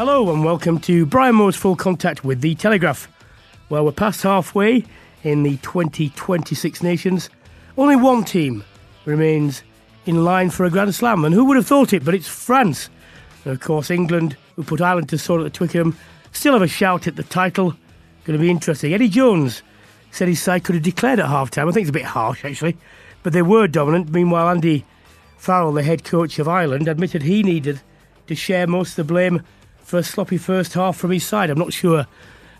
Hello and welcome to Brian Moore's Full Contact with the Telegraph. Well, we're past halfway in the 2020 Six Nations. Only one team remains in line for a Grand Slam, and who would have thought it? But it's France. And of course, England, who put Ireland to sword at the Twickenham, still have a shout at the title. Going to be interesting. Eddie Jones said his side could have declared at half time. I think it's a bit harsh, actually. But they were dominant. Meanwhile, Andy Farrell, the head coach of Ireland, admitted he needed to share most of the blame for a sloppy first half from his side. I'm not sure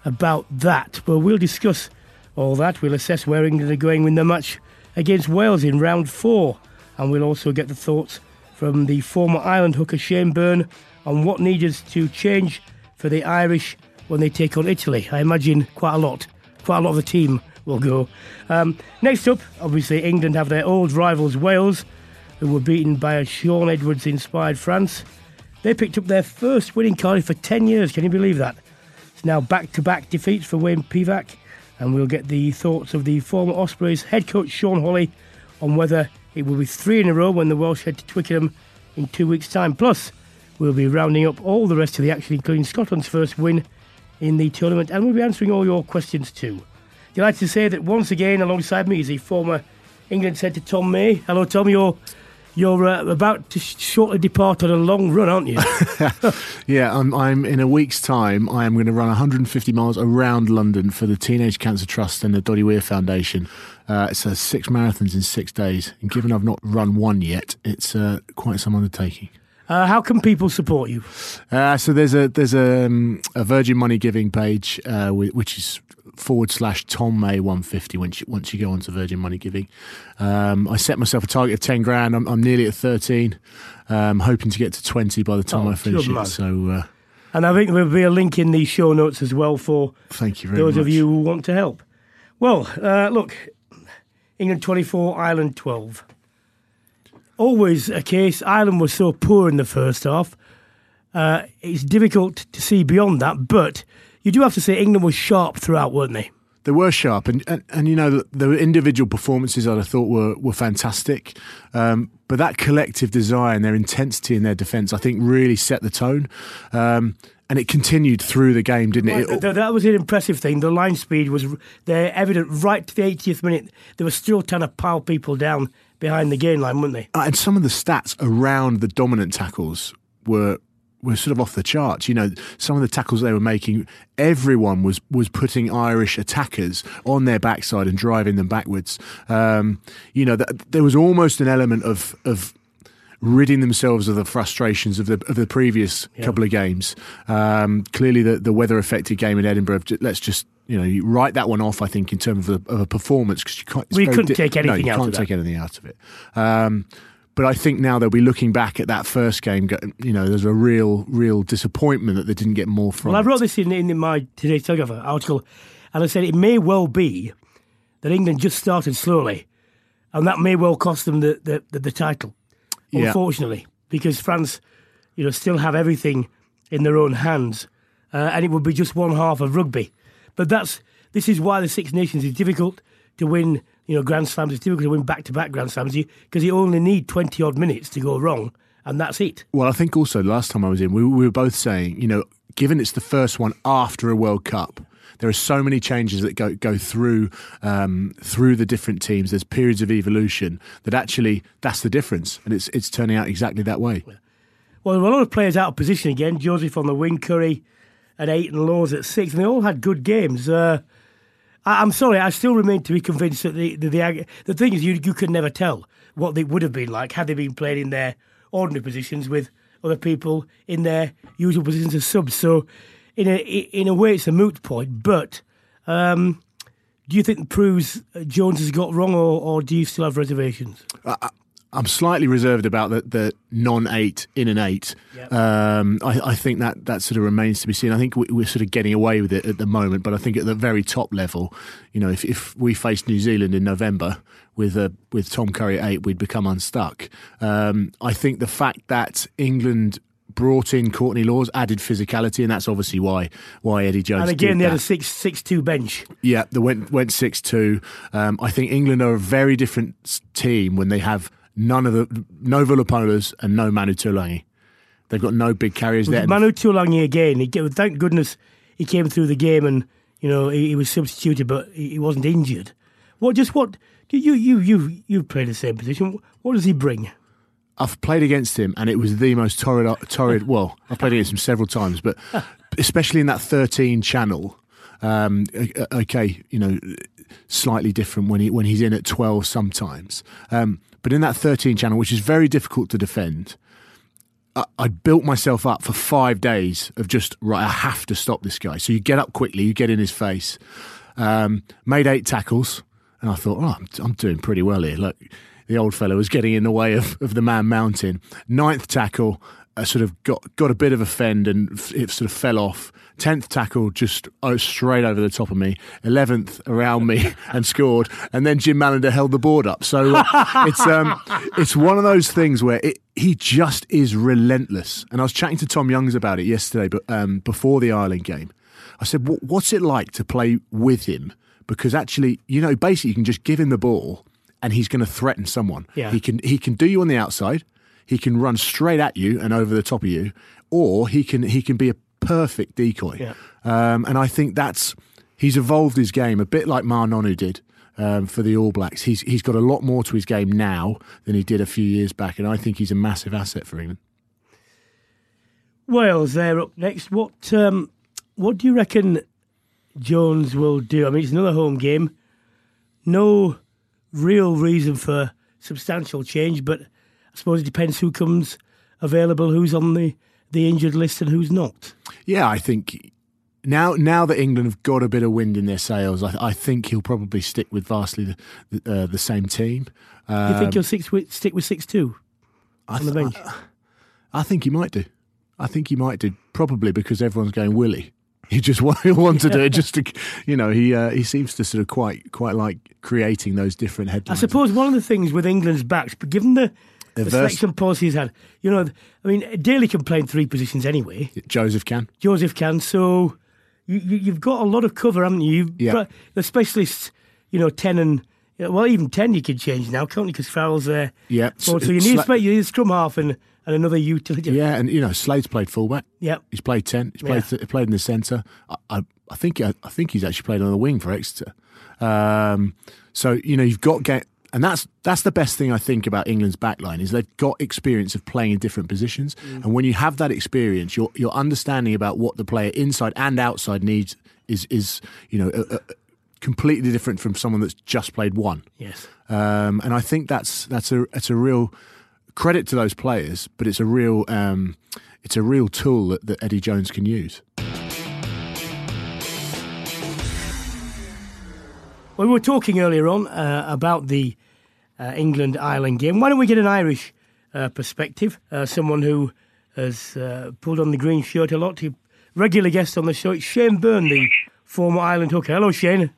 about that, but we'll discuss all that. We'll assess where England are going in the match against Wales in round four, and we'll also get the thoughts from the former Ireland hooker Shane Byrne on what needs to change for the Irish when they take on Italy. I imagine quite a lot. Quite a lot of the team will go. Um, next up, obviously, England have their old rivals Wales, who were beaten by a Shaun Edwards inspired France. They picked up their first win in Cardiff for 10 years. Can you believe that? It's now back to back defeats for Wayne Pivac, and we'll get the thoughts of the former Ospreys head coach Sean Holley on whether it will be three in a row when the Welsh head to Twickenham in two weeks' time. Plus, we'll be rounding up all the rest of the action, including Scotland's first win in the tournament, and we'll be answering all your questions too. Delighted to say that once again, alongside me is the former England centre Tom May. Hello, Tom. You're you're uh, about to shortly depart on a long run, aren't you? yeah, I'm, I'm in a week's time. I am going to run 150 miles around London for the Teenage Cancer Trust and the Doddie Weir Foundation. Uh, it's uh, six marathons in six days, and given I've not run one yet, it's uh, quite some undertaking. Uh, how can people support you? Uh, so there's a there's a, um, a Virgin Money giving page, uh, which is forward slash Tom May 150 once you, once you go onto Virgin Money Giving. Um, I set myself a target of 10 grand. I'm, I'm nearly at 13. Um, hoping to get to 20 by the time oh, I finish it. So. Uh, and I think there'll be a link in the show notes as well for thank you those much. of you who want to help. Well, uh, look, England 24, Ireland 12 always a case. Ireland was so poor in the first half. Uh, it's difficult to see beyond that, but you do have to say England was sharp throughout, weren't they? They were sharp, and and, and you know the, the, individual performances that I thought were were fantastic. Um, but that collective desire and their intensity in their defence, I think, really set the tone. Um, and it continued through the game, didn't it? it? That was an impressive thing. The line speed was there, evident right to the 80th minute. They were still trying to pile people down behind the game line, weren't they? Uh, and some of the stats around the dominant tackles were were sort of off the charts. You know, some of the tackles they were making, everyone was was putting Irish attackers on their backside and driving them backwards. Um, you know, th- there was almost an element of of ridding themselves of the frustrations of the of the previous yeah. couple of games. Um, clearly, the the weather affected game in Edinburgh. Let's just you know, you write that one off. I think in terms of a, of a performance because you can't. We couldn't di- take anything no, you out. Can't take anything out of it. Um, but I think now they'll be looking back at that first game. You know, there's a real, real disappointment that they didn't get more from. Well, I wrote this in, in my today's Telegraph article, and I said it may well be that England just started slowly, and that may well cost them the the, the, the title. Yeah. Unfortunately, because France, you know, still have everything in their own hands, uh, and it would be just one half of rugby. But that's this is why the Six Nations is difficult to win you know, Grand Slams. It's difficult to win back to back Grand Slams because you only need 20 odd minutes to go wrong, and that's it. Well, I think also the last time I was in, we, we were both saying, you know, given it's the first one after a World Cup, there are so many changes that go go through um, through the different teams. There's periods of evolution that actually that's the difference, and it's it's turning out exactly that way. Well, there were a lot of players out of position again. Joseph on the wing, Curry at eight, and Lawes at six, and they all had good games. Uh, I, am sorry, I still remain to be convinced that the the, the, the thing is you you could never tell what they would have been like had they been played in their ordinary positions with other people in their usual positions as subs. So, in a in a way, it's a moot point. But um, do you think proves Jones has got wrong, or, or do you still have reservations? Uh, I'm slightly reserved about the, the non eight in an eight. Yep. Um, I, I, think that that sort of remains to be seen. I think we, are sort of getting away with it at the moment, but I think at the very top level, you know, if, if we faced New Zealand in November with uh, with Tom Curry at eight, we'd become unstuck. Um, I think the fact that England brought in Courtney Lawes, added physicality, and that's obviously why why Eddie Jones. And again, they had a six six two bench. Yeah, they went went six two. Um, I think England are a very different team when they have none of the no Vunipolas and no Manu Tuilagi. They've got no big carriers there. Manu Tuilagi again. He, thank goodness he came through the game and you know he, he was substituted, but he, he, wasn't injured. What just what you you you you played the same position? What does he bring? I've played against him, and it was the most torrid. torrid well, I've played against him several times, but especially in that 13 channel. Um, okay, you know, slightly different when he when he's in at 12 sometimes. Um, but in that 13 channel, which is very difficult to defend, I, built myself up for five days of just, right, I have to stop this guy. So you get up quickly, you get in his face. Um, made eight tackles, and I thought, oh, I'm, I'm doing pretty well here. Look, the old fellow was getting in the way of, of the man mountain. Ninth tackle, I sort of got got a bit of a fend and it sort of fell off. Tenth tackle just oh, straight over the top of me. Eleventh around me and scored. And then Jim Mallinder held the board up. So uh, it's um, it's one of those things where it, he just is relentless. And I was chatting to Tom Youngs about it yesterday, but um, before the Ireland game, I said, "What's it like to play with him?" Because actually, you know, basically, you can just give him the ball and he's going to threaten someone. Yeah. He can he can do you on the outside he can run straight at you and over the top of you, or he can he can be a perfect decoy. Yeah. Um, and I think that's he's evolved his game a bit like Ma'a Nonu did. Um, for the All Blacks, he's he's got a lot more to his game now than he did a few years back, and I think he's a massive asset for England. Wales, they're up next. What um, what do you reckon Jones will do? I mean, it's another home game. No real reason for substantial change, but I suppose it depends who comes available, who's on the, the injured list, and who's not. Yeah, I think now now that England have got a bit of wind in their sails, I, I think he'll probably stick with vastly the, uh, the same team. Um, you think he'll stick with, stick with six two on the bench? I, I, think he might do. I think he might do. Probably because everyone's going Willie. He just want, want to do it just to, you know, he uh, he seems to sort of quite quite like creating those different headlines. I suppose one of the things with England's backs, but given the the selection policy he's had. You know, I mean, Daly can play in three positions anyway. Joseph can. Joseph can. So you, have got a lot of cover, haven't you? You've yeah. the specialists, you know, 10 and, well, even 10 you can change now, can't you? Because Farrell's there. Yeah. So, so you, need Sla- you need a scrum half and, and another utility. Yeah, and, you know, Slade's played fullback. Yeah. He's played 10. He's played, yeah. th- played in the centre. I, I, I, think I, I think he's actually played on the wing for Exeter. Um, so, you know, you've got get and that's that's the best thing I think about England's backline is they've got experience of playing in different positions, mm. and when you have that experience, your your understanding about what the player inside and outside needs is is you know a, a, completely different from someone that's just played one. Yes, um, and I think that's that's a it's a real credit to those players, but it's a real um, it's a real tool that, that Eddie Jones can use. Well, we were talking earlier on uh, about the uh, England Ireland game. Why don't we get an Irish uh, perspective? Uh, someone who has uh, pulled on the green shirt a lot. He regular guest on the show. It's Shane Byrne, the former Ireland hooker. Hello, Shane.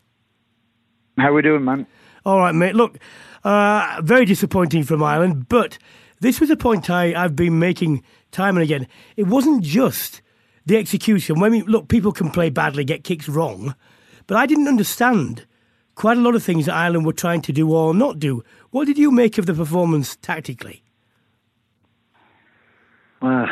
How are we doing, man? All right, mate. Look, uh, very disappointing from Ireland, but this was a point I, I've been making time and again. It wasn't just the execution. When we look, people can play badly, get kicks wrong, but I didn't understand quite a lot of things that Ireland were trying to do or not do. What did you make of the performance tactically? Well,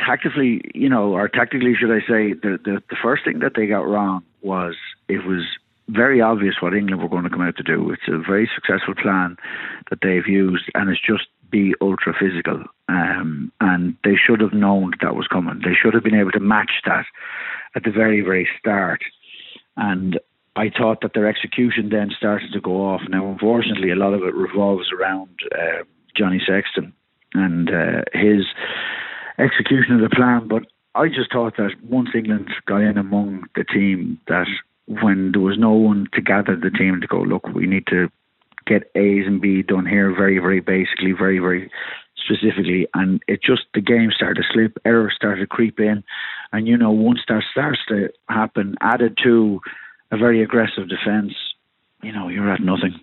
tactically, you know, or tactically, should I say, the, the, the first thing that they got wrong was it was very obvious what England were going to come out to do. It's a very successful plan that they've used, and it's just be ultra physical. Um, and they should have known that, that was coming. They should have been able to match that at the very, very start. And I thought that their execution then started to go off. Now, unfortunately, a lot of it revolves around uh, Johnny Sexton and uh, his execution of the plan. But I just thought that once England got in among the team, that when there was no one to gather the team to go, look, we need to get A's and B done here very, very basically, very, very specifically. And it just, the game started to slip, errors started to creep in. And, you know, once that starts to happen, added to a very aggressive defence, you know, you're at nothing.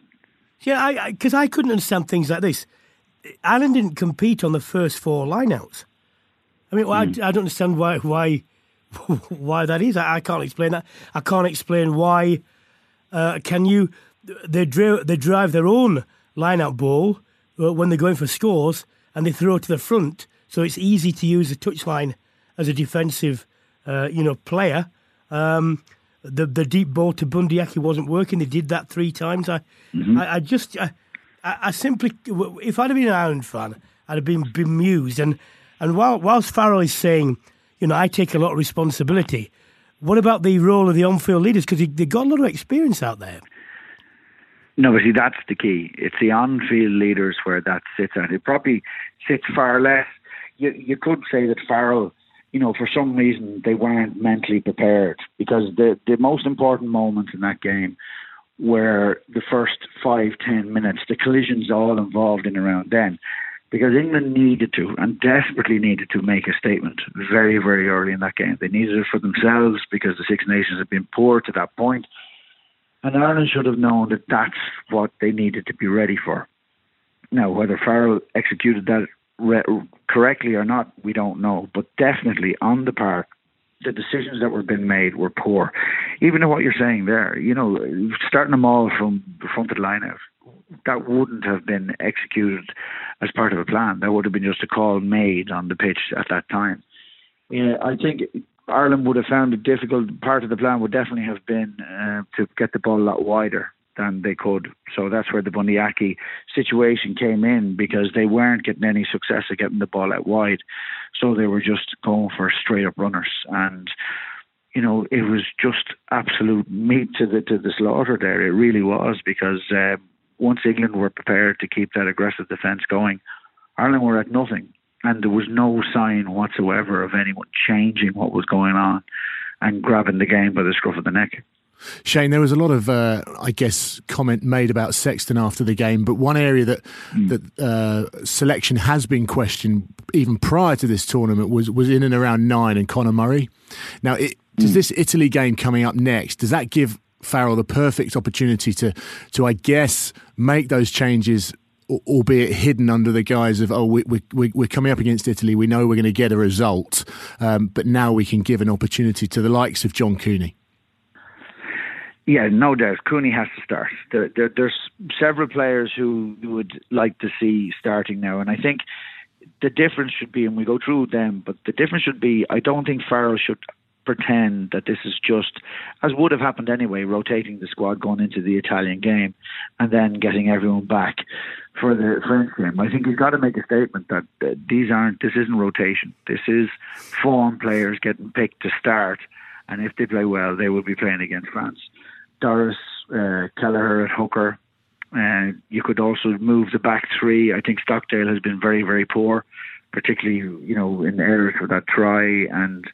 Yeah, because I, I, I, couldn't understand things like this. Ireland didn't compete on the first four lineouts. I mean, well, mm. I, hmm. I, don't understand why why why that is. I, I, can't explain that. I can't explain why. Uh, can you? They drive they drive their own lineout ball uh, when they're going for scores, and they throw to the front, so it's easy to use the touchline as a defensive, uh, you know, player. Um, the the deep ball to Bundee Aki wasn't working. They did that three times. I mm-hmm. I, I, just I, I, simply if I'd have been an Ireland fan, I'd have been bemused. And and while whilst Farrell is saying, you know, I take a lot of responsibility. What about the role of the on-field leaders? Because they got a lot of experience out there. No, but see, that's the key. It's the on-field leaders where that sits and It probably sits far less. You you could say that Farrell you know, for some reason they weren't mentally prepared because the the most important moments in that game were the first five ten minutes. The collisions all involved in around then, because England needed to and desperately needed to make a statement very very early in that game. They needed it for themselves because the Six Nations had been poor to that point, and Ireland should have known that that's what they needed to be ready for. Now, whether Farrell executed that re- correctly or not, we don't know. But definitely on the park, the decisions that were being made were poor. Even what you're saying there, you know, starting them all from the front of the line out, that wouldn't have been executed as part of a plan. That would have been just a call made on the pitch at that time. Yeah, I think Ireland would have found it difficult. Part of the plan would definitely have been uh, to get the ball a lot wider than they could. So that's where the Bundee Aki situation came in because they weren't getting any success at getting the ball out wide. So they were just going for straight up runners. And, you know, it was just absolute meat to the to the slaughter there. It really was because uh, once England were prepared to keep that aggressive defence going, Ireland were at nothing. And there was no sign whatsoever of anyone changing what was going on and grabbing the game by the scruff of the neck. Shane, there was a lot of, uh, I guess, comment made about Sexton after the game, but one area that mm. that uh, selection has been questioned even prior to this tournament was was in and around nine and Conor Murray. Now, it, does mm. this Italy game coming up next? Does that give Farrell the perfect opportunity to to I guess make those changes? albeit hidden under the guise of, oh, we, we, we're coming up against Italy, we know we're going to get a result, um, but now we can give an opportunity to the likes of John Cooney. Yeah, no doubt. Cooney has to start. There, there, there's several players who would like to see starting now, and I think the difference should be, and we go through them, but the difference should be, I don't think Farrell should pretend that this is just, as would have happened anyway, rotating the squad going into the Italian game and then getting everyone back for the French game. I think he's got to make a statement that these aren't, this isn't rotation. This is form players getting picked to start, and if they play well, they will be playing against France. Doris uh, Kelleher at hooker. Uh, you could also move the back three. I think Stockdale has been very, very poor, particularly you know in areas for that try and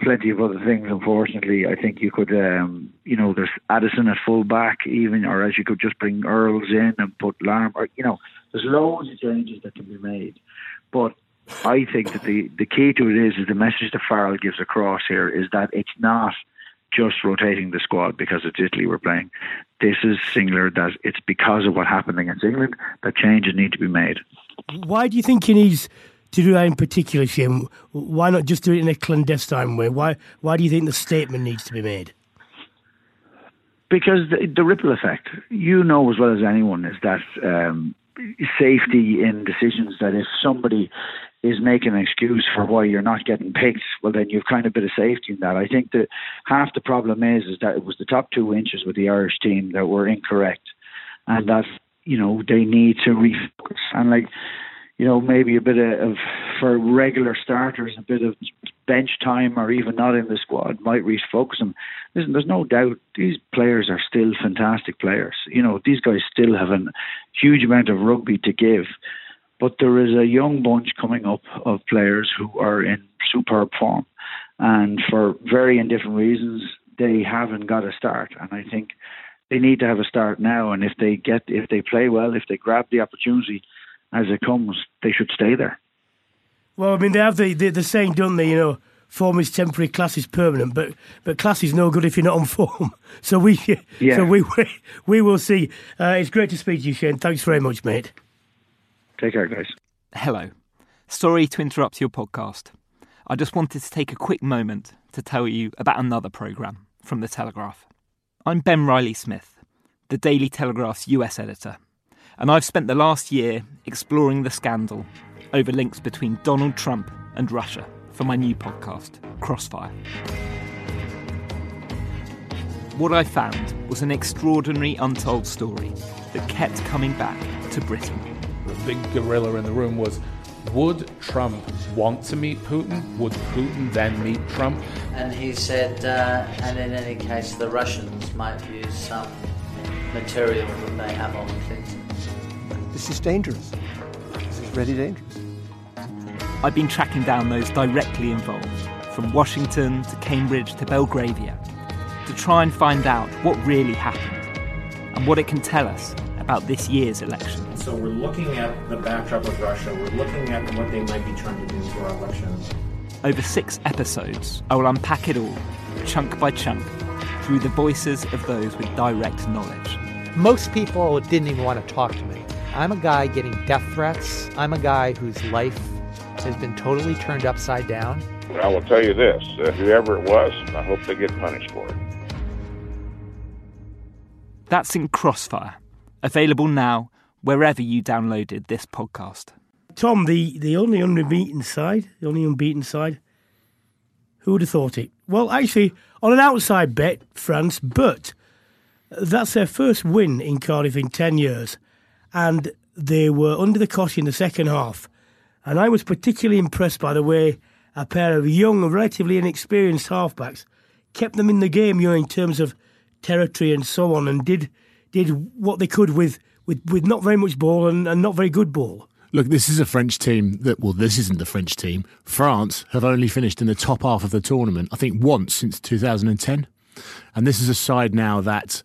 plenty of other things. Unfortunately, I think you could, um, you know, there's Addison at full back, even, or as you could just bring Earls in and put Larm, or you know, there's loads of changes that can be made. But I think that the the key to it is is the message that Farrell gives across here is that it's not just rotating the squad because it's Italy we're playing. This is singular that it's because of what happened against England that changes need to be made. Why do you think he needs to do that in particular, Shane? Why not just do it in a clandestine way? Why why do you think the statement needs to be made? because the, the, ripple effect, you know as well as anyone, is that um, safety in decisions. That if somebody is making an excuse for why you're not getting picked, well, then you've kind of bit of safety in that. I think that half the problem is is that it was the top two inches with the Irish team that were incorrect, and that you know they need to refocus and like you know, maybe a bit of, of, for regular starters, a bit of bench time or even not in the squad might refocus them. Listen, there's no doubt these players are still fantastic players. You know, these guys still have a huge amount of rugby to give. But there is a young bunch coming up of players who are in superb form. And for varying different reasons, they haven't got a start. And I think they need to have a start now. And if they get, if they play well, if they grab the opportunity, as it comes, they should stay there. Well, I mean, they have the, the, the saying, don't they? You know, form is temporary, class is permanent. But but class is no good if you're not on form. So we yeah. so we we, we will see. Uh, it's great to speak to you, Shane. Thanks very much, mate. Take care, guys. Hello. Sorry to interrupt your podcast. I just wanted to take a quick moment to tell you about another programme from The Telegraph. I'm Ben Riley Smith, the Daily Telegraph's US editor and I've spent the last year exploring the scandal over links between Donald Trump and Russia for my new podcast, Crossfire. What I found was an extraordinary untold story that kept coming back to Britain. The big gorilla in the room was would Trump want to meet Putin? Would Putin then meet Trump? And he said, uh, and in any case, the Russians might use some material that they have on Clinton. This is dangerous. This is really dangerous. I've been tracking down those directly involved, from Washington to Cambridge to Belgravia, to try and find out what really happened and what it can tell us about this year's election. So we're looking at the backdrop of Russia, we're looking at what they might be trying to do to our election. Over six episodes, I will unpack it all, chunk by chunk, through the voices of those with direct knowledge. Most people didn't even want to talk to me. I'm a guy getting death threats. I'm a guy whose life has been totally turned upside down. I will tell you this uh, whoever it was, I hope they get punished for it. That's in Crossfire, available now wherever you downloaded this podcast. Tom, the, the only unbeaten side, the only unbeaten side. Who would have thought it? Well, actually, on an outside bet, France, but that's their first win in Cardiff in 10 years and they were under the cosh in the second half. And I was particularly impressed by the way a pair of young, relatively inexperienced halfbacks kept them in the game, you know, in terms of territory and so on, and did did what they could with with, with not very much ball and, and not very good ball. Look, this is a French team that, well, this isn't the French team. France have only finished in the top half of the tournament, I think, once since 2010. And this is a side now that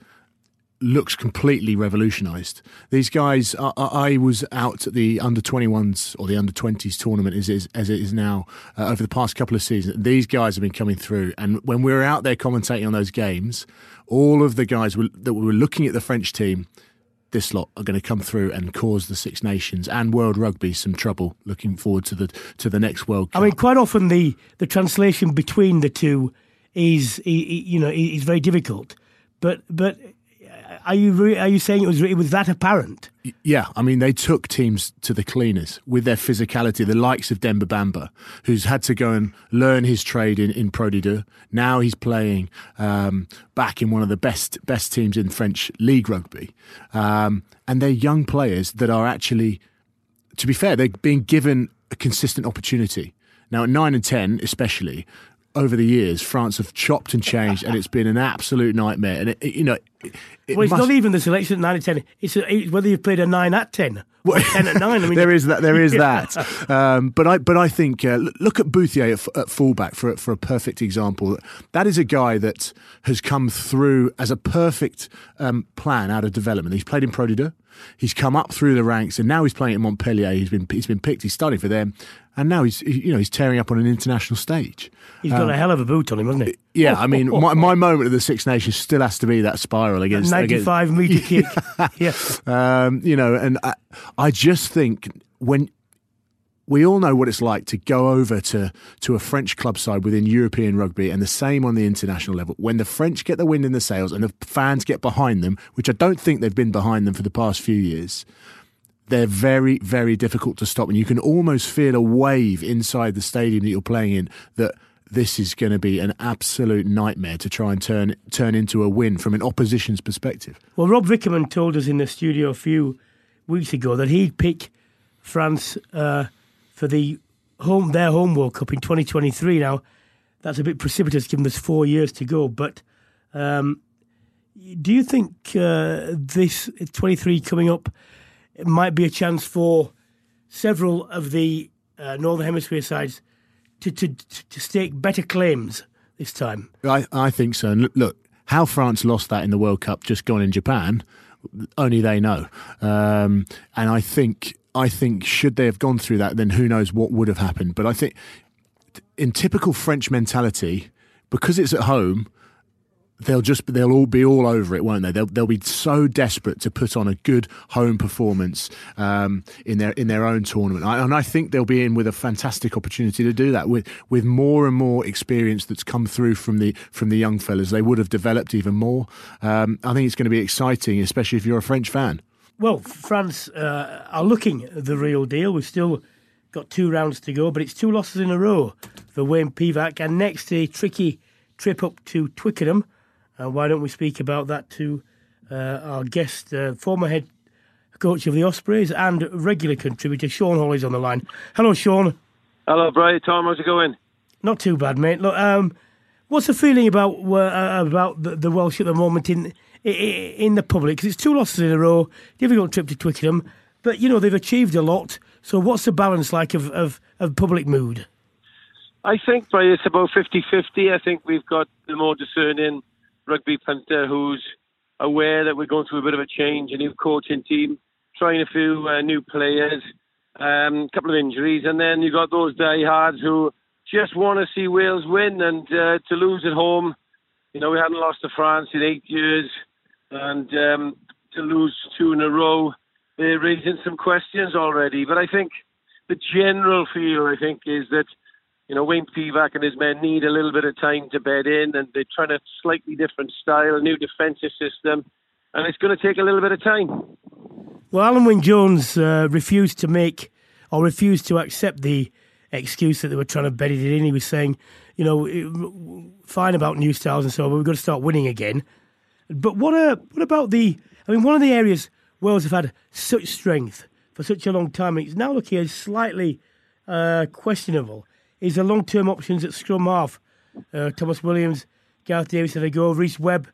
looks completely revolutionised. These guys, I, I, was out at the under 21s or the under 20s tournament as, as, as it is now uh, over the past couple of seasons. These guys have been coming through, and when we were out there commentating on those games, all of the guys were, that were looking at the French team. This lot are going to come through and cause the Six Nations and World Rugby some trouble. Looking forward to the to the next World Cup. I mean, quite often the, the translation between the two is you know is very difficult, but but are you re- are you saying it was it was that apparent? Yeah, I mean they took teams to the cleaners with their physicality. The likes of Demba Bamba, who's had to go and learn his trade in in Pro D2. Now he's playing um, back in one of the best best teams in French league rugby, um, and they're young players that are actually, to be fair, they're being given a consistent opportunity. Now at nine and ten, especially, over the years, France have chopped and changed, and it's been an absolute nightmare. And it, it, you know, it, well, it's must... not even the selection at nine and ten; it's, it's whether you've played a nine at ten. Well, ten at nine. I mean, there is that. There is that. Um, but I, but I think uh, look at Bouthier at, at, fullback for for a perfect example. That is a guy that has come through as a perfect um, plan out of development. He's played in Pro D2. He's come up through the ranks, and now he's playing at Montpellier. He's been he's been picked. He's starting for them, and now he's you know he's tearing up on an international stage. He's got um, a hell of a boot on him, hasn't he? Yeah, I mean, my, my moment of the Six Nations still has to be that spiral against ninety-five meter kick. yeah, um, you know, and I, I just think when we all know what it's like to go over to, to a French club side within European rugby and the same on the international level. When the French get the wind in the sails and the fans get behind them, which I don't think they've been behind them for the past few years, they're very, very difficult to stop. And you can almost feel a wave inside the stadium that you're playing in that this is going to be an absolute nightmare to try and turn turn into a win from an opposition's perspective. Well, Rob Vickerman told us in the studio a few weeks ago that he'd pick France uh, for the home their home World Cup in 2023. Now, that's a bit precipitous given there's four years to go. But um, do you think uh, this 23 coming up might be a chance for several of the uh, Northern Hemisphere sides to, to to stake better claims this time? I, I think so. Look, how France lost that in the World Cup just gone in Japan, only they know. Um, and I think I think should they have gone through that, then who knows what would have happened. But I think in typical French mentality, because it's at home, they'll just they'll all be all over it, won't they? They'll they'll be so desperate to put on a good home performance um, in their in their own tournament, I, and I think they'll be in with a fantastic opportunity to do that with with more and more experience that's come through from the from the young fellas. They would have developed even more. Um, I think it's going to be exciting, especially if you're a French fan. Well, France uh, are looking the real deal. We've still got two rounds to go, but it's two losses in a row for Wayne Pivac. And next, a tricky trip up to Twickenham. Uh, why don't we speak about that to uh, our guest, uh, former head coach of the Ospreys and regular contributor Sean Holley is on the line. Hello, Sean. Hello, Brian. Tom, how's it going? Not too bad, mate. Look, um, what's the feeling about uh, about the, the Welsh at the moment in in the public because it's two losses in a row, difficult trip to Twickenham, but you know they've achieved a lot. So what's the balance like of, of, of public mood? I think by it's about 50-50. I think we've got the more discerning rugby punter who's aware that we're going through a bit of a change, a new coaching team, trying a few uh, new players, a um, couple of injuries, and then you've got those diehards who just want to see Wales win and uh, to lose at home. You know, we hadn't lost to France in eight years and um, to lose two in a row, they're raising some questions already. But I think the general feel, I think, is that you know Wayne Pivac and his men need a little bit of time to bed in, and they're trying a slightly different style, a new defensive system, and it's going to take a little bit of time. Well, Alun Wyn Jones uh, refused to make or refused to accept the excuse that they were trying to bed it in. He was saying, you know, fine about new styles and so on, but we've got to start winning again. But what, uh, what about the? I mean, one of the areas Wales have had such strength for such a long time, it's now looking as slightly uh, questionable. Is the long-term options at scrum half? Uh, Thomas Williams, Gareth Davies had a go. Rhys Webb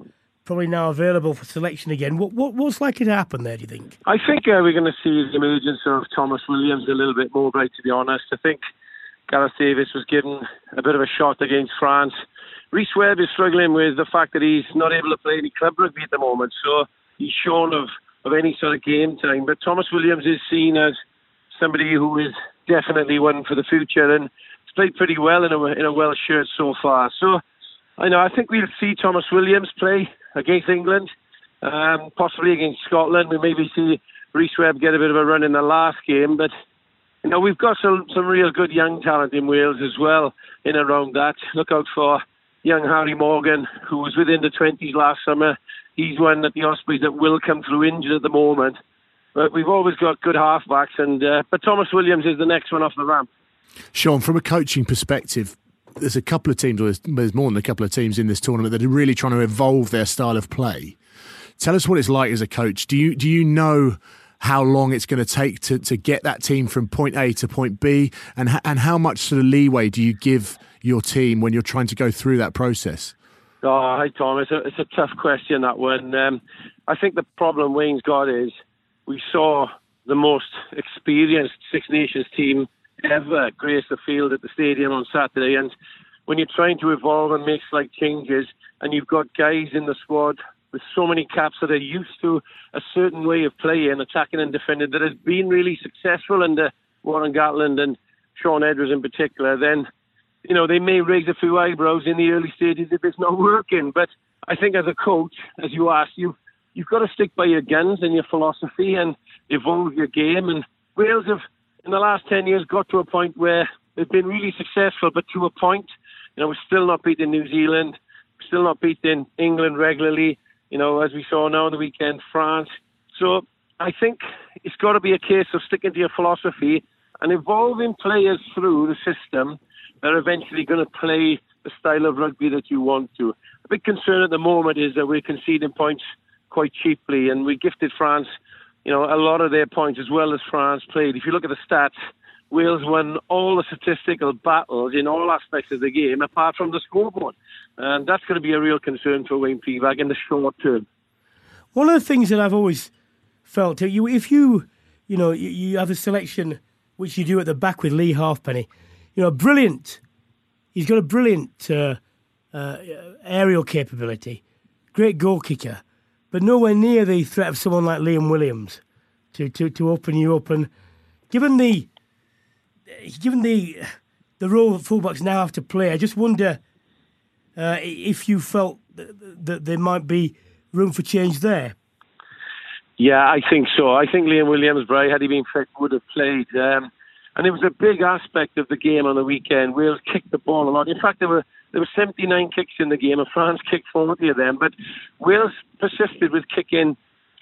probably now available for selection again. What, what what's likely to happen there? Do you think? I think uh, we're going to see the emergence of Tomos Williams a little bit more. Right, to be honest, I think Gareth Davies was given a bit of a shot against France Rhys Webb is struggling with the fact that he's not able to play any club rugby at the moment, so he's shorn of, of any sort of game time. But Tomos Williams is seen as somebody who is definitely one for the future and has played pretty well in a, in a Welsh shirt so far. So I know I think we'll see Tomos Williams play against England, um, possibly against Scotland. We maybe see Rhys Webb get a bit of a run in the last game, but you know we've got some some real good young talent in Wales as well in around that. Look out for young Harry Morgan, who was within the 20s last summer. He's one at the Ospreys that will come through injured at the moment. But we've always got good halfbacks, and uh, but Tomos Williams is the next one off the ramp. Sean, from a coaching perspective, there's a couple of teams, or there's more than a couple of teams in this tournament that are really trying to evolve their style of play. Tell us what it's like as a coach. Do you do you know how long it's going to take to, to get that team from point A to point B, and and how much sort of leeway do you give your team when you're trying to go through that process? Oh, hi Tom. It's a it's a tough question that one. Um, I think the problem Wayne's got is we saw the most experienced Six Nations team ever grace the field at the stadium on Saturday, and when you're trying to evolve and make slight changes, and you've got guys in the squad with so many caps that are used to a certain way of playing, attacking and defending that has been really successful under Warren Gatland and Shaun Edwards in particular, then you know they may raise a few eyebrows in the early stages if it's not working. But I think as a coach, as you asked, you you've got to stick by your guns and your philosophy and evolve your game. And Wales have in the last 10 years got to a point where they've been really successful, but to a point, you know, we're still not beating New Zealand, still not beating England regularly, you know, as we saw now on the weekend, France. So I think it's got to be a case of sticking to your philosophy and evolving players through the system that are eventually going to play the style of rugby that you want to. A big concern at the moment is that we're conceding points quite cheaply, and we gifted France, you know, a lot of their points as well as France played. If you look at the stats, Wales won all the statistical battles in all aspects of the game, apart from the scoreboard, and that's going to be a real concern for Wayne Pivac in the short term. One of the things that I've always felt, you if you, you know, you have a selection which you do at the back with Lee Halfpenny, you know, brilliant. He's got a brilliant uh, uh, aerial capability, great goal kicker, but nowhere near the threat of someone like Liam Williams to, to, to open you up. And given the given the the role that fullbacks now have to play, I just wonder uh, if you felt that, there might be room for change there. Yeah, I think so. I think Liam Williams, Bray, had he been fit, would have played. Um, and it was a big aspect of the game on the weekend. Wales kicked the ball a lot. In fact, there were there were 79 kicks in the game, and France kicked 40 of them. But Wales persisted with kicking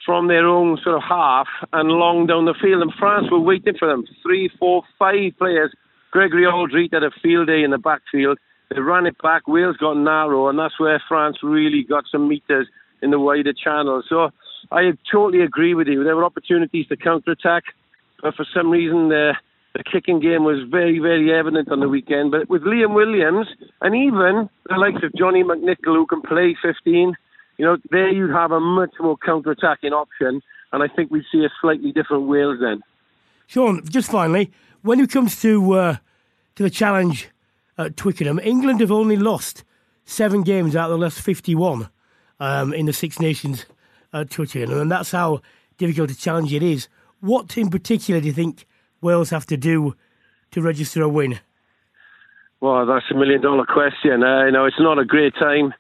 from their own sort of half and long down the field, and France were waiting for them. Three, four, five players. Gregory Alldritt had a field day in the backfield. They ran it back. Wales got narrow, and that's where France really got some meters in the wider channel. So I totally agree with you. There were opportunities to counter attack, but for some reason, uh, the kicking game was very, very evident on the weekend. But with Liam Williams and even the likes of Johnny McNicholl, who can play 15, you know, there you'd have a much more counter-attacking option. And I think we'd see a slightly different Wales then. Sean, just finally, when it comes to uh, to the challenge at Twickenham, England have only lost seven games out of the last 51 um, in the Six Nations at Twickenham, and that's how difficult a challenge it is. What in particular do you think Wales have to do to register a win? Well, that's a million dollar question. Uh, you know, it's not a great time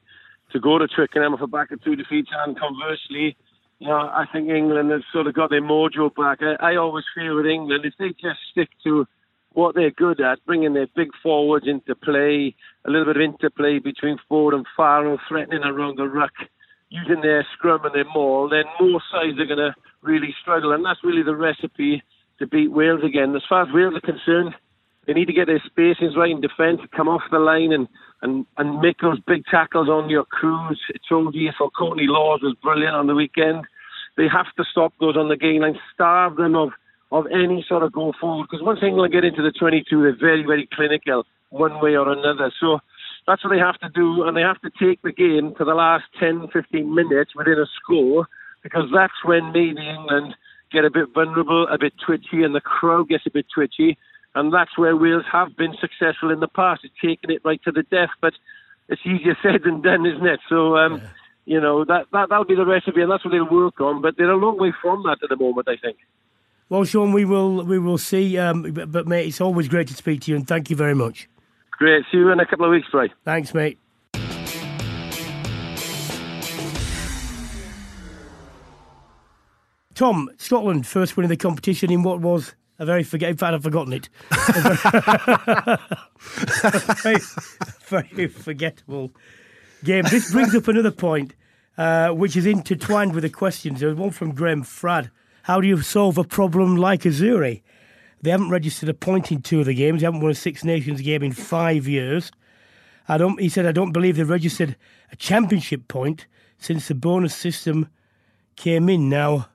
to go to Twickenham for back of two defeats, and conversely, you know, I think England have sort of got their mojo back. I, I always feel with England, if they just stick to what they're good at, bringing their big forwards into play, a little bit of interplay between forward and Farrell, threatening around the ruck, using their scrum and their maul, then more sides are going to really struggle, and that's really the recipe to beat Wales again. As far as Wales are concerned, they need to get their spacings right in defence, come off the line and, and, and make those big tackles on your crews. I told you for Courtney Lawes was brilliant on the weekend. They have to stop those on the gain line, starve them of, of any sort of go forward. Because once England get into the 22, they're very, very clinical one way or another. So that's what they have to do, and they have to take the game to the last 10, 15 minutes within a score, because that's when maybe England get a bit vulnerable, a bit twitchy, and the crowd gets a bit twitchy. And that's where Wales have been successful in the past. It's taken it right to the death, but it's easier said than done, isn't it? So, um, yeah. you know, that, that, that'll be the recipe, and that's what they'll work on. But they're a long way from that at the moment, I think. Well, Sean, we will we will see. Um, but, but, mate, it's always great to speak to you, and thank you very much. Great. See you in a couple of weeks, Bray. Thanks, mate. Tom, Scotland first win winning the competition in what was a very forget. In fact, I've forgotten it. very, very forgettable game. This brings up another point, uh, which is intertwined with the questions. There was one from Graham Frad. How do you solve a problem like Azzurri? They haven't registered a point in two of the games. They haven't won a Six Nations game in five years. I don't. He said, I don't believe they've registered a championship point since the bonus system came in. Now,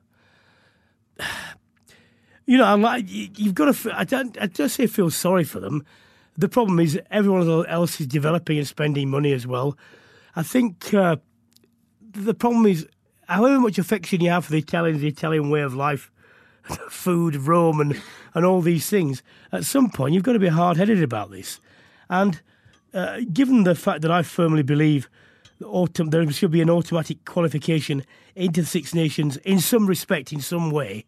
you know, I'm like, you've got to. I don't. I just say feel sorry for them. The problem is everyone else is developing and spending money as well. I think uh, the problem is however much affection you have for the Italians, the Italian way of life, food, Rome, and and all these things. At some point, you've got to be hard headed about this. And uh, given the fact that I firmly believe autumn, there should be an automatic qualification into the Six Nations in some respect, in some way,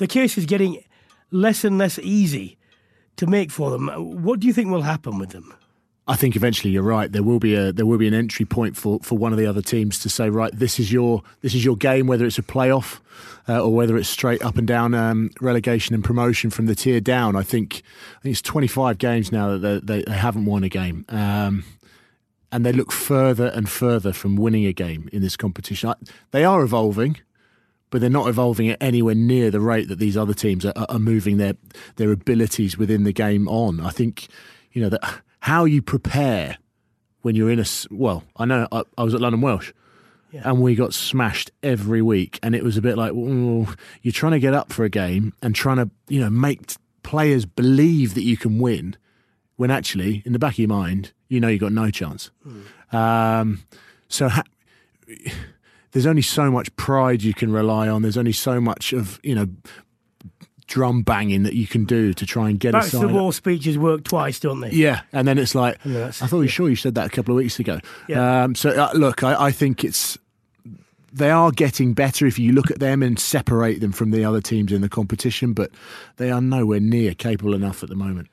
the case is getting less and less easy to make for them. What do you think will happen with them? I think eventually you're right. There will be a there will be an entry point for, for one of the other teams to say, right, this is your this is your game, whether it's a playoff uh, or whether it's straight up and down um, relegation and promotion from the tier down. I think I think it's 25 games now that they, they haven't won a game. Um, and they look further and further from winning a game in this competition. They are evolving, but they're not evolving at anywhere near the rate that these other teams are, are moving their their abilities within the game on. I think you know that how you prepare when you're in a well. I know I, I was at London Welsh. Yeah. And we got smashed every week, and it was a bit like you're trying to get up for a game and trying to, you know, make players believe that you can win, when actually, in the back of your mind, you know you've got no chance. Mm. Um, so ha- there's only so much pride you can rely on. There's only so much of you know drum banging that you can do to try and get Back a to the wall speeches work twice, don't they? Yeah, and then it's like yeah, I thought you sure you said that a couple of weeks ago. Yeah. Um, so uh, look, I, I think it's they are getting better if you look at them and separate them from the other teams in the competition, but they are nowhere near capable enough at the moment.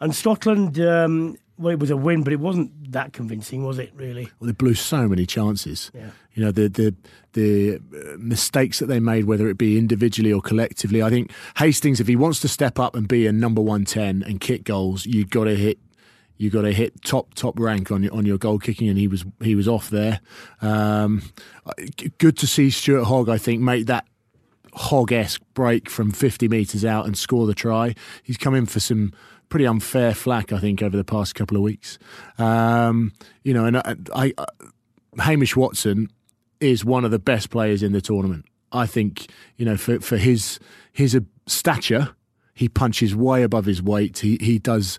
And Scotland, um, well, it was a win, but it wasn't that convincing, was it? Really? Well, they blew so many chances. Yeah. You know the the the uh, mistakes that they made, whether it be individually or collectively. I think Hastings, if he wants to step up and be a number one ten and kick goals, you've got to hit you got to hit top top rank on your on your goal kicking, and he was he was off there. Um, good to see Stuart Hogg, I think, make that Hogg esque break from 50 metres out and score the try. He's come in for some pretty unfair flack, I think, over the past couple of weeks. Um, you know, and I, I, I, Hamish Watson is one of the best players in the tournament. I think, you know, for, for his his stature, he punches way above his weight. He he does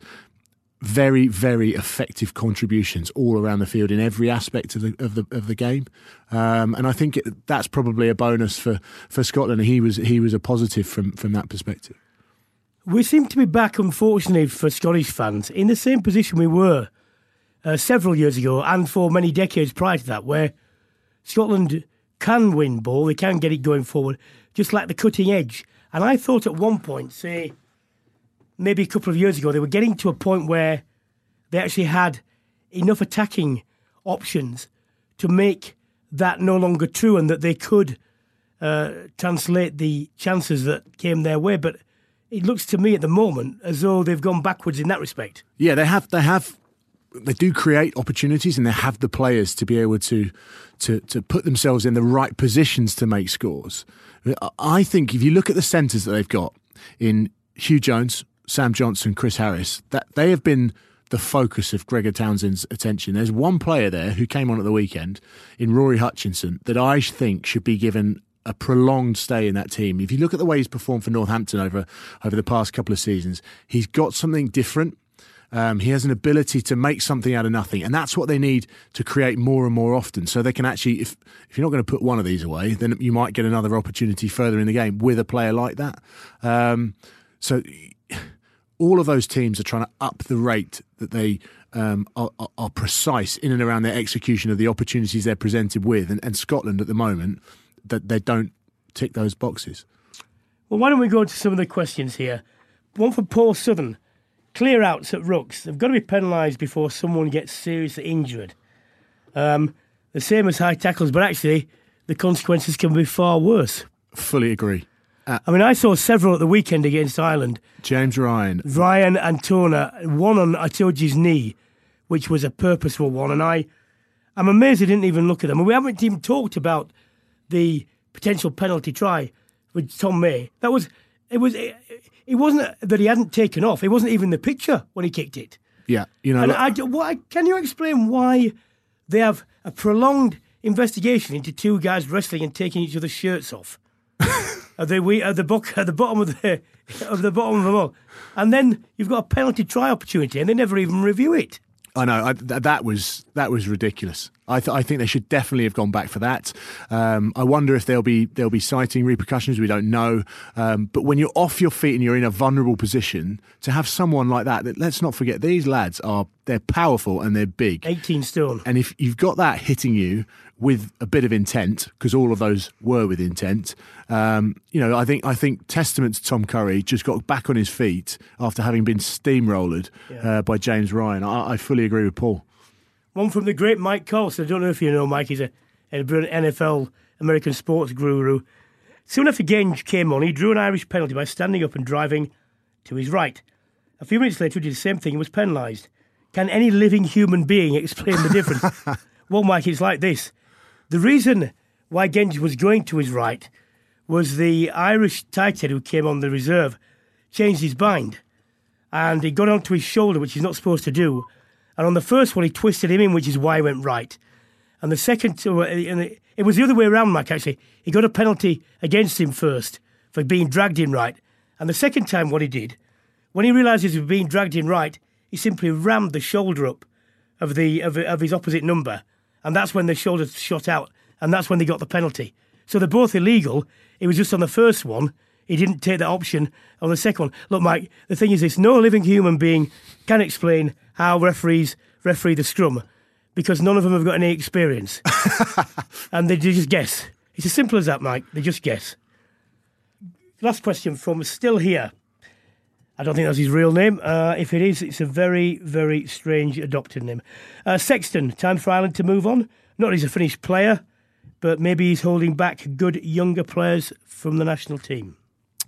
very very effective contributions all around the field in every aspect of the of the of the game, um, and I think it, that's probably a bonus for, for Scotland. He was he was a positive from from that perspective. We seem to be back, unfortunately, for Scottish fans, in the same position we were uh, several years ago and for many decades prior to that, where Scotland can win ball, they can get it going forward, just like the cutting edge. And I thought at one point, say, maybe a couple of years ago, they were getting to a point where they actually had enough attacking options to make that no longer true and that they could uh, translate the chances that came their way. But it looks to me at the moment as though they've gone backwards in that respect. Yeah, they have. They have. They do create opportunities, and they have the players to be able to to to put themselves in the right positions to make scores. I think if you look at the centres that they've got in Huw Jones, Sam Johnson, Chris Harris, that they have been the focus of Gregor Townsend's attention. There's one player there who came on at the weekend in Rory Hutchinson that I think should be given a prolonged stay in that team. If you look at the way he's performed for Northampton over over the past couple of seasons, he's got something different. Um, he has an ability to make something out of nothing, and that's what they need to create more and more often. So they can actually, if if you're not going to put one of these away, then you might get another opportunity further in the game with a player like that. Um, so all of those teams are trying to up the rate that they um, are, are, precise in and around their execution of the opportunities they're presented with, and, and Scotland at the moment that they don't tick those boxes. Well, why don't we go to some of the questions here? One for Paul Southern. Clear outs at rucks. They've got to be penalised before someone gets seriously injured. Um, the same as high tackles, but actually, the consequences can be far worse. Fully agree. Uh, I mean, I saw several at the weekend against Ireland. James Ryan. Ryan and Antona, one on Itoje's knee, which was a purposeful one. And I, I'm amazed he didn't even look at them. And we haven't even talked about the potential penalty try with Tom May. That was it was it, it wasn't that he hadn't taken off. It wasn't even the picture when he kicked it. Yeah, you know. And I, what, can you explain why they have a prolonged investigation into two guys wrestling and taking each other's shirts off? at the we at the book at the bottom of the of the bottom of the all, and then you've got a penalty try opportunity, and they never even review it. I know I, that was that was ridiculous. I, th- I think they should definitely have gone back for that. Um, I wonder if there'll be there'll be citing repercussions. We don't know. Um, but when you're off your feet and you're in a vulnerable position, to have someone like that, that let's not forget these lads are they're powerful and they're big, 18 stone. and if you've got that hitting you with a bit of intent, because all of those were with intent, um, you know, I think I think testament to Tom Curry just got back on his feet after having been steamrolled uh, by James Ryan. I, I fully agree with Paul. One from the great Mike Carlson. I don't know if you know Mike. He's a, a brilliant NFL American sports guru. Soon after Genge came on, he drew an Irish penalty by standing up and driving to his right. A few minutes later, he did the same thing and was penalised. Can any living human being explain the difference? well, Mike, it's like this. The reason why Genge was going to his right was the Irish tight head who came on the reserve changed his mind and he got onto his shoulder, which he's not supposed to do. And on the first one, he twisted him in, which is why he went right. And the second, uh, and it, it was the other way around, Mike, actually. He got a penalty against him first for being dragged in right. And the second time, what he did, when he realised he was being dragged in right, he simply rammed the shoulder up of, the, of, of his opposite number. And that's when the shoulder shot out. And that's when they got the penalty. So they're both illegal. It was just on the first one. He didn't take that option on the second one. Look, Mike, the thing is this no living human being can explain how referees referee the scrum because none of them have got any experience. and they just guess. It's as simple as that, Mike. They just guess. Last question from Still Here. I don't think that's his real name. Uh, if it is, it's a very, very strange adopted name. Uh, Sexton, time for Ireland to move on. Not that he's a finished player, but maybe he's holding back good younger players from the national team.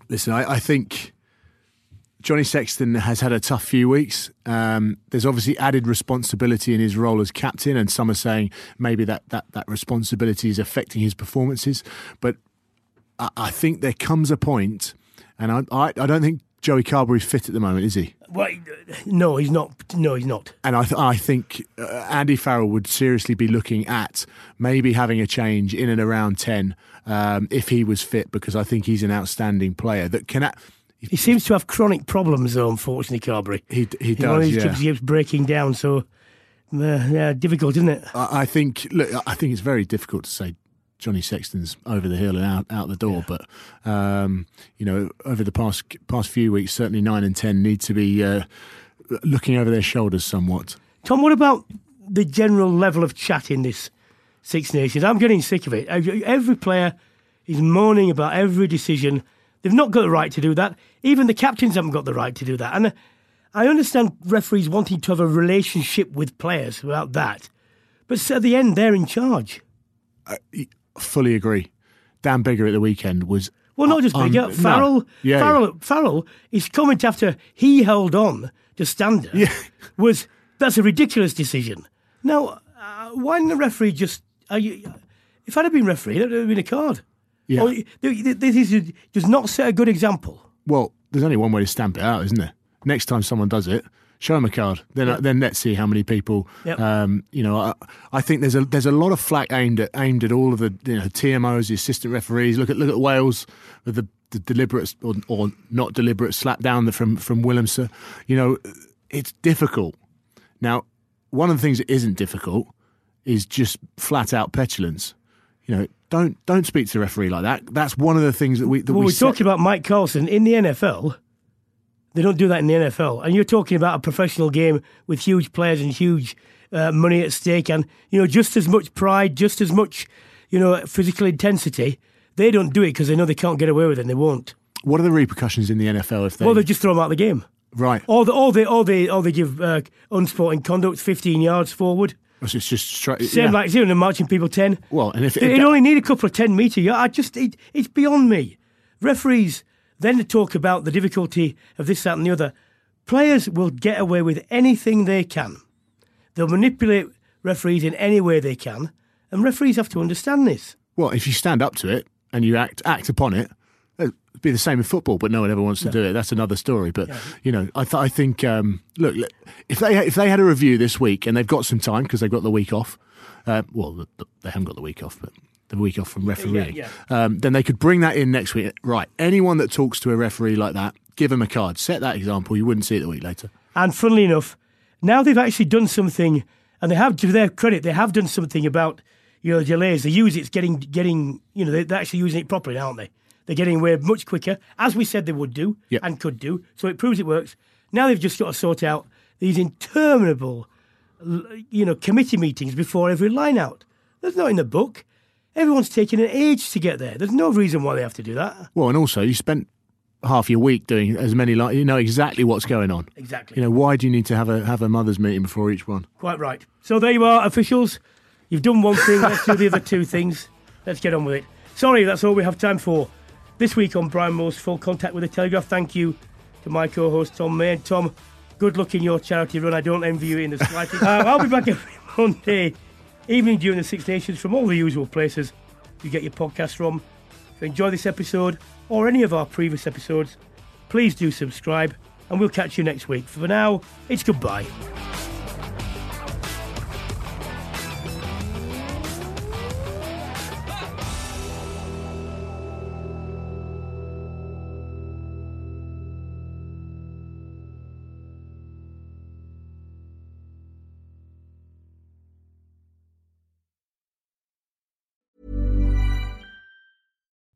Listen, I, I think Johnny Sexton has had a tough few weeks. Um, there's obviously added responsibility in his role as captain, and some are saying maybe that that, that responsibility is affecting his performances. But I, I think there comes a point, and I, I, I don't think Joey Carbery's fit at the moment, is he? Well, no, he's not. No, he's not. And I, th- I think uh, Andy Farrell would seriously be looking at maybe having a change in and around 10 um, if he was fit, because I think he's an outstanding player that can. A- He seems to have chronic problems, though, unfortunately, Carbery. He, he does, he yeah. keeps, keeps breaking down, so uh, yeah, difficult, isn't it? I, I think, look, I think it's very difficult to say Johnny Sexton's over the hill and out, out the door, but, um, you know, over the past past few weeks, certainly 9 and 10 need to be uh, looking over their shoulders somewhat. Tom, what about the general level of chat in this Six Nations? I'm getting sick of it. Every player is moaning about every decision. They've not got the right to do that. Even the captains haven't got the right to do that. And uh, I understand referees wanting to have a relationship with players about that. But at the end, they're in charge. I fully agree. Dan Biggar at the weekend was. Well, not just Biggar. no. Farrell, Yeah, Farrell, Farrell, his comment after he held on to Stander was that's a ridiculous decision. Now, uh, why didn't the referee just? Are you, if I'd have been referee, that would have been a card. Yeah. Th- this is, does not set a good example. Well, there's only one way to stamp it out, isn't there? Next time someone does it, show them a card. Then, then let's see how many people. Yep. Um, you know, I, I think there's a there's a lot of flack aimed at aimed at all of the you know, TMOs, the assistant referees. Look at look at Wales with the, the deliberate or, or not deliberate slap down from from Willemse. You know, it's difficult. Now, one of the things that isn't difficult is just flat out petulance. You know, don't don't speak to the referee like that. That's one of the things that we that well, we we're set- talking about Mike Carlson in the NFL. They don't do that in the NFL, and you're talking about a professional game with huge players and huge uh, money at stake, and you know just as much pride, just as much you know physical intensity. They don't do it because they know they can't get away with it, and they won't. What are the repercussions in the NFL if they? Well, they just throw them out of the game. right. Or they, or they, or they, or they give uh, unsporting conduct 15 yards forward. It's just, straight. Same yeah. like zero and marching people 10. Well, and if, It, it only need a couple of 10 metre yards. I just, it, it's beyond me. Referees then talk about the difficulty of this, that, and the other. Players will get away with anything they can. They'll manipulate referees in any way they can, and referees have to understand this. well, if you stand up to it and you act act upon it, be the same in football. But no one ever wants to do it. That's another story. But you know, I th- I think um, look, if they if they had a review this week and they've got some time because they've got the week off. Uh, well, the, the, they haven't got the week off, but the week off from refereeing. yeah. Um, then they could bring that in next week. Right, anyone that talks to a referee like that, give them a card. Set that example. You wouldn't see it the week later. And funnily enough, now they've actually done something and they have to their credit, they have done something about you know delays. They use it, it's getting getting you know they're actually using it properly, aren't they? They're getting away much quicker, as we said they would do Yep. and could do. So it proves it works. Now they've just got to sort out these interminable, you know, committee meetings before every line out. There's not in the book. Everyone's taking an age to get there. There's no reason why they have to do that. Well, and also you spent half your week doing as many like you know exactly what's going on. Exactly. You know why do you need to have a have a mothers meeting before each one? Quite right. So there you are, officials. You've done one thing. Let's do the other two things. Let's get on with it. Sorry, that's all we have time for this week on Brian Moore's Full Contact with the Telegraph. Thank you to my co-host Tom May. And Tom, good luck in your charity run. I don't envy you in the slightest. uh, I'll be back every Monday evening during the Six Nations from all the usual places you get your podcast from. If you enjoy this episode or any of our previous episodes, please do subscribe, and we'll catch you next week. For now, it's goodbye.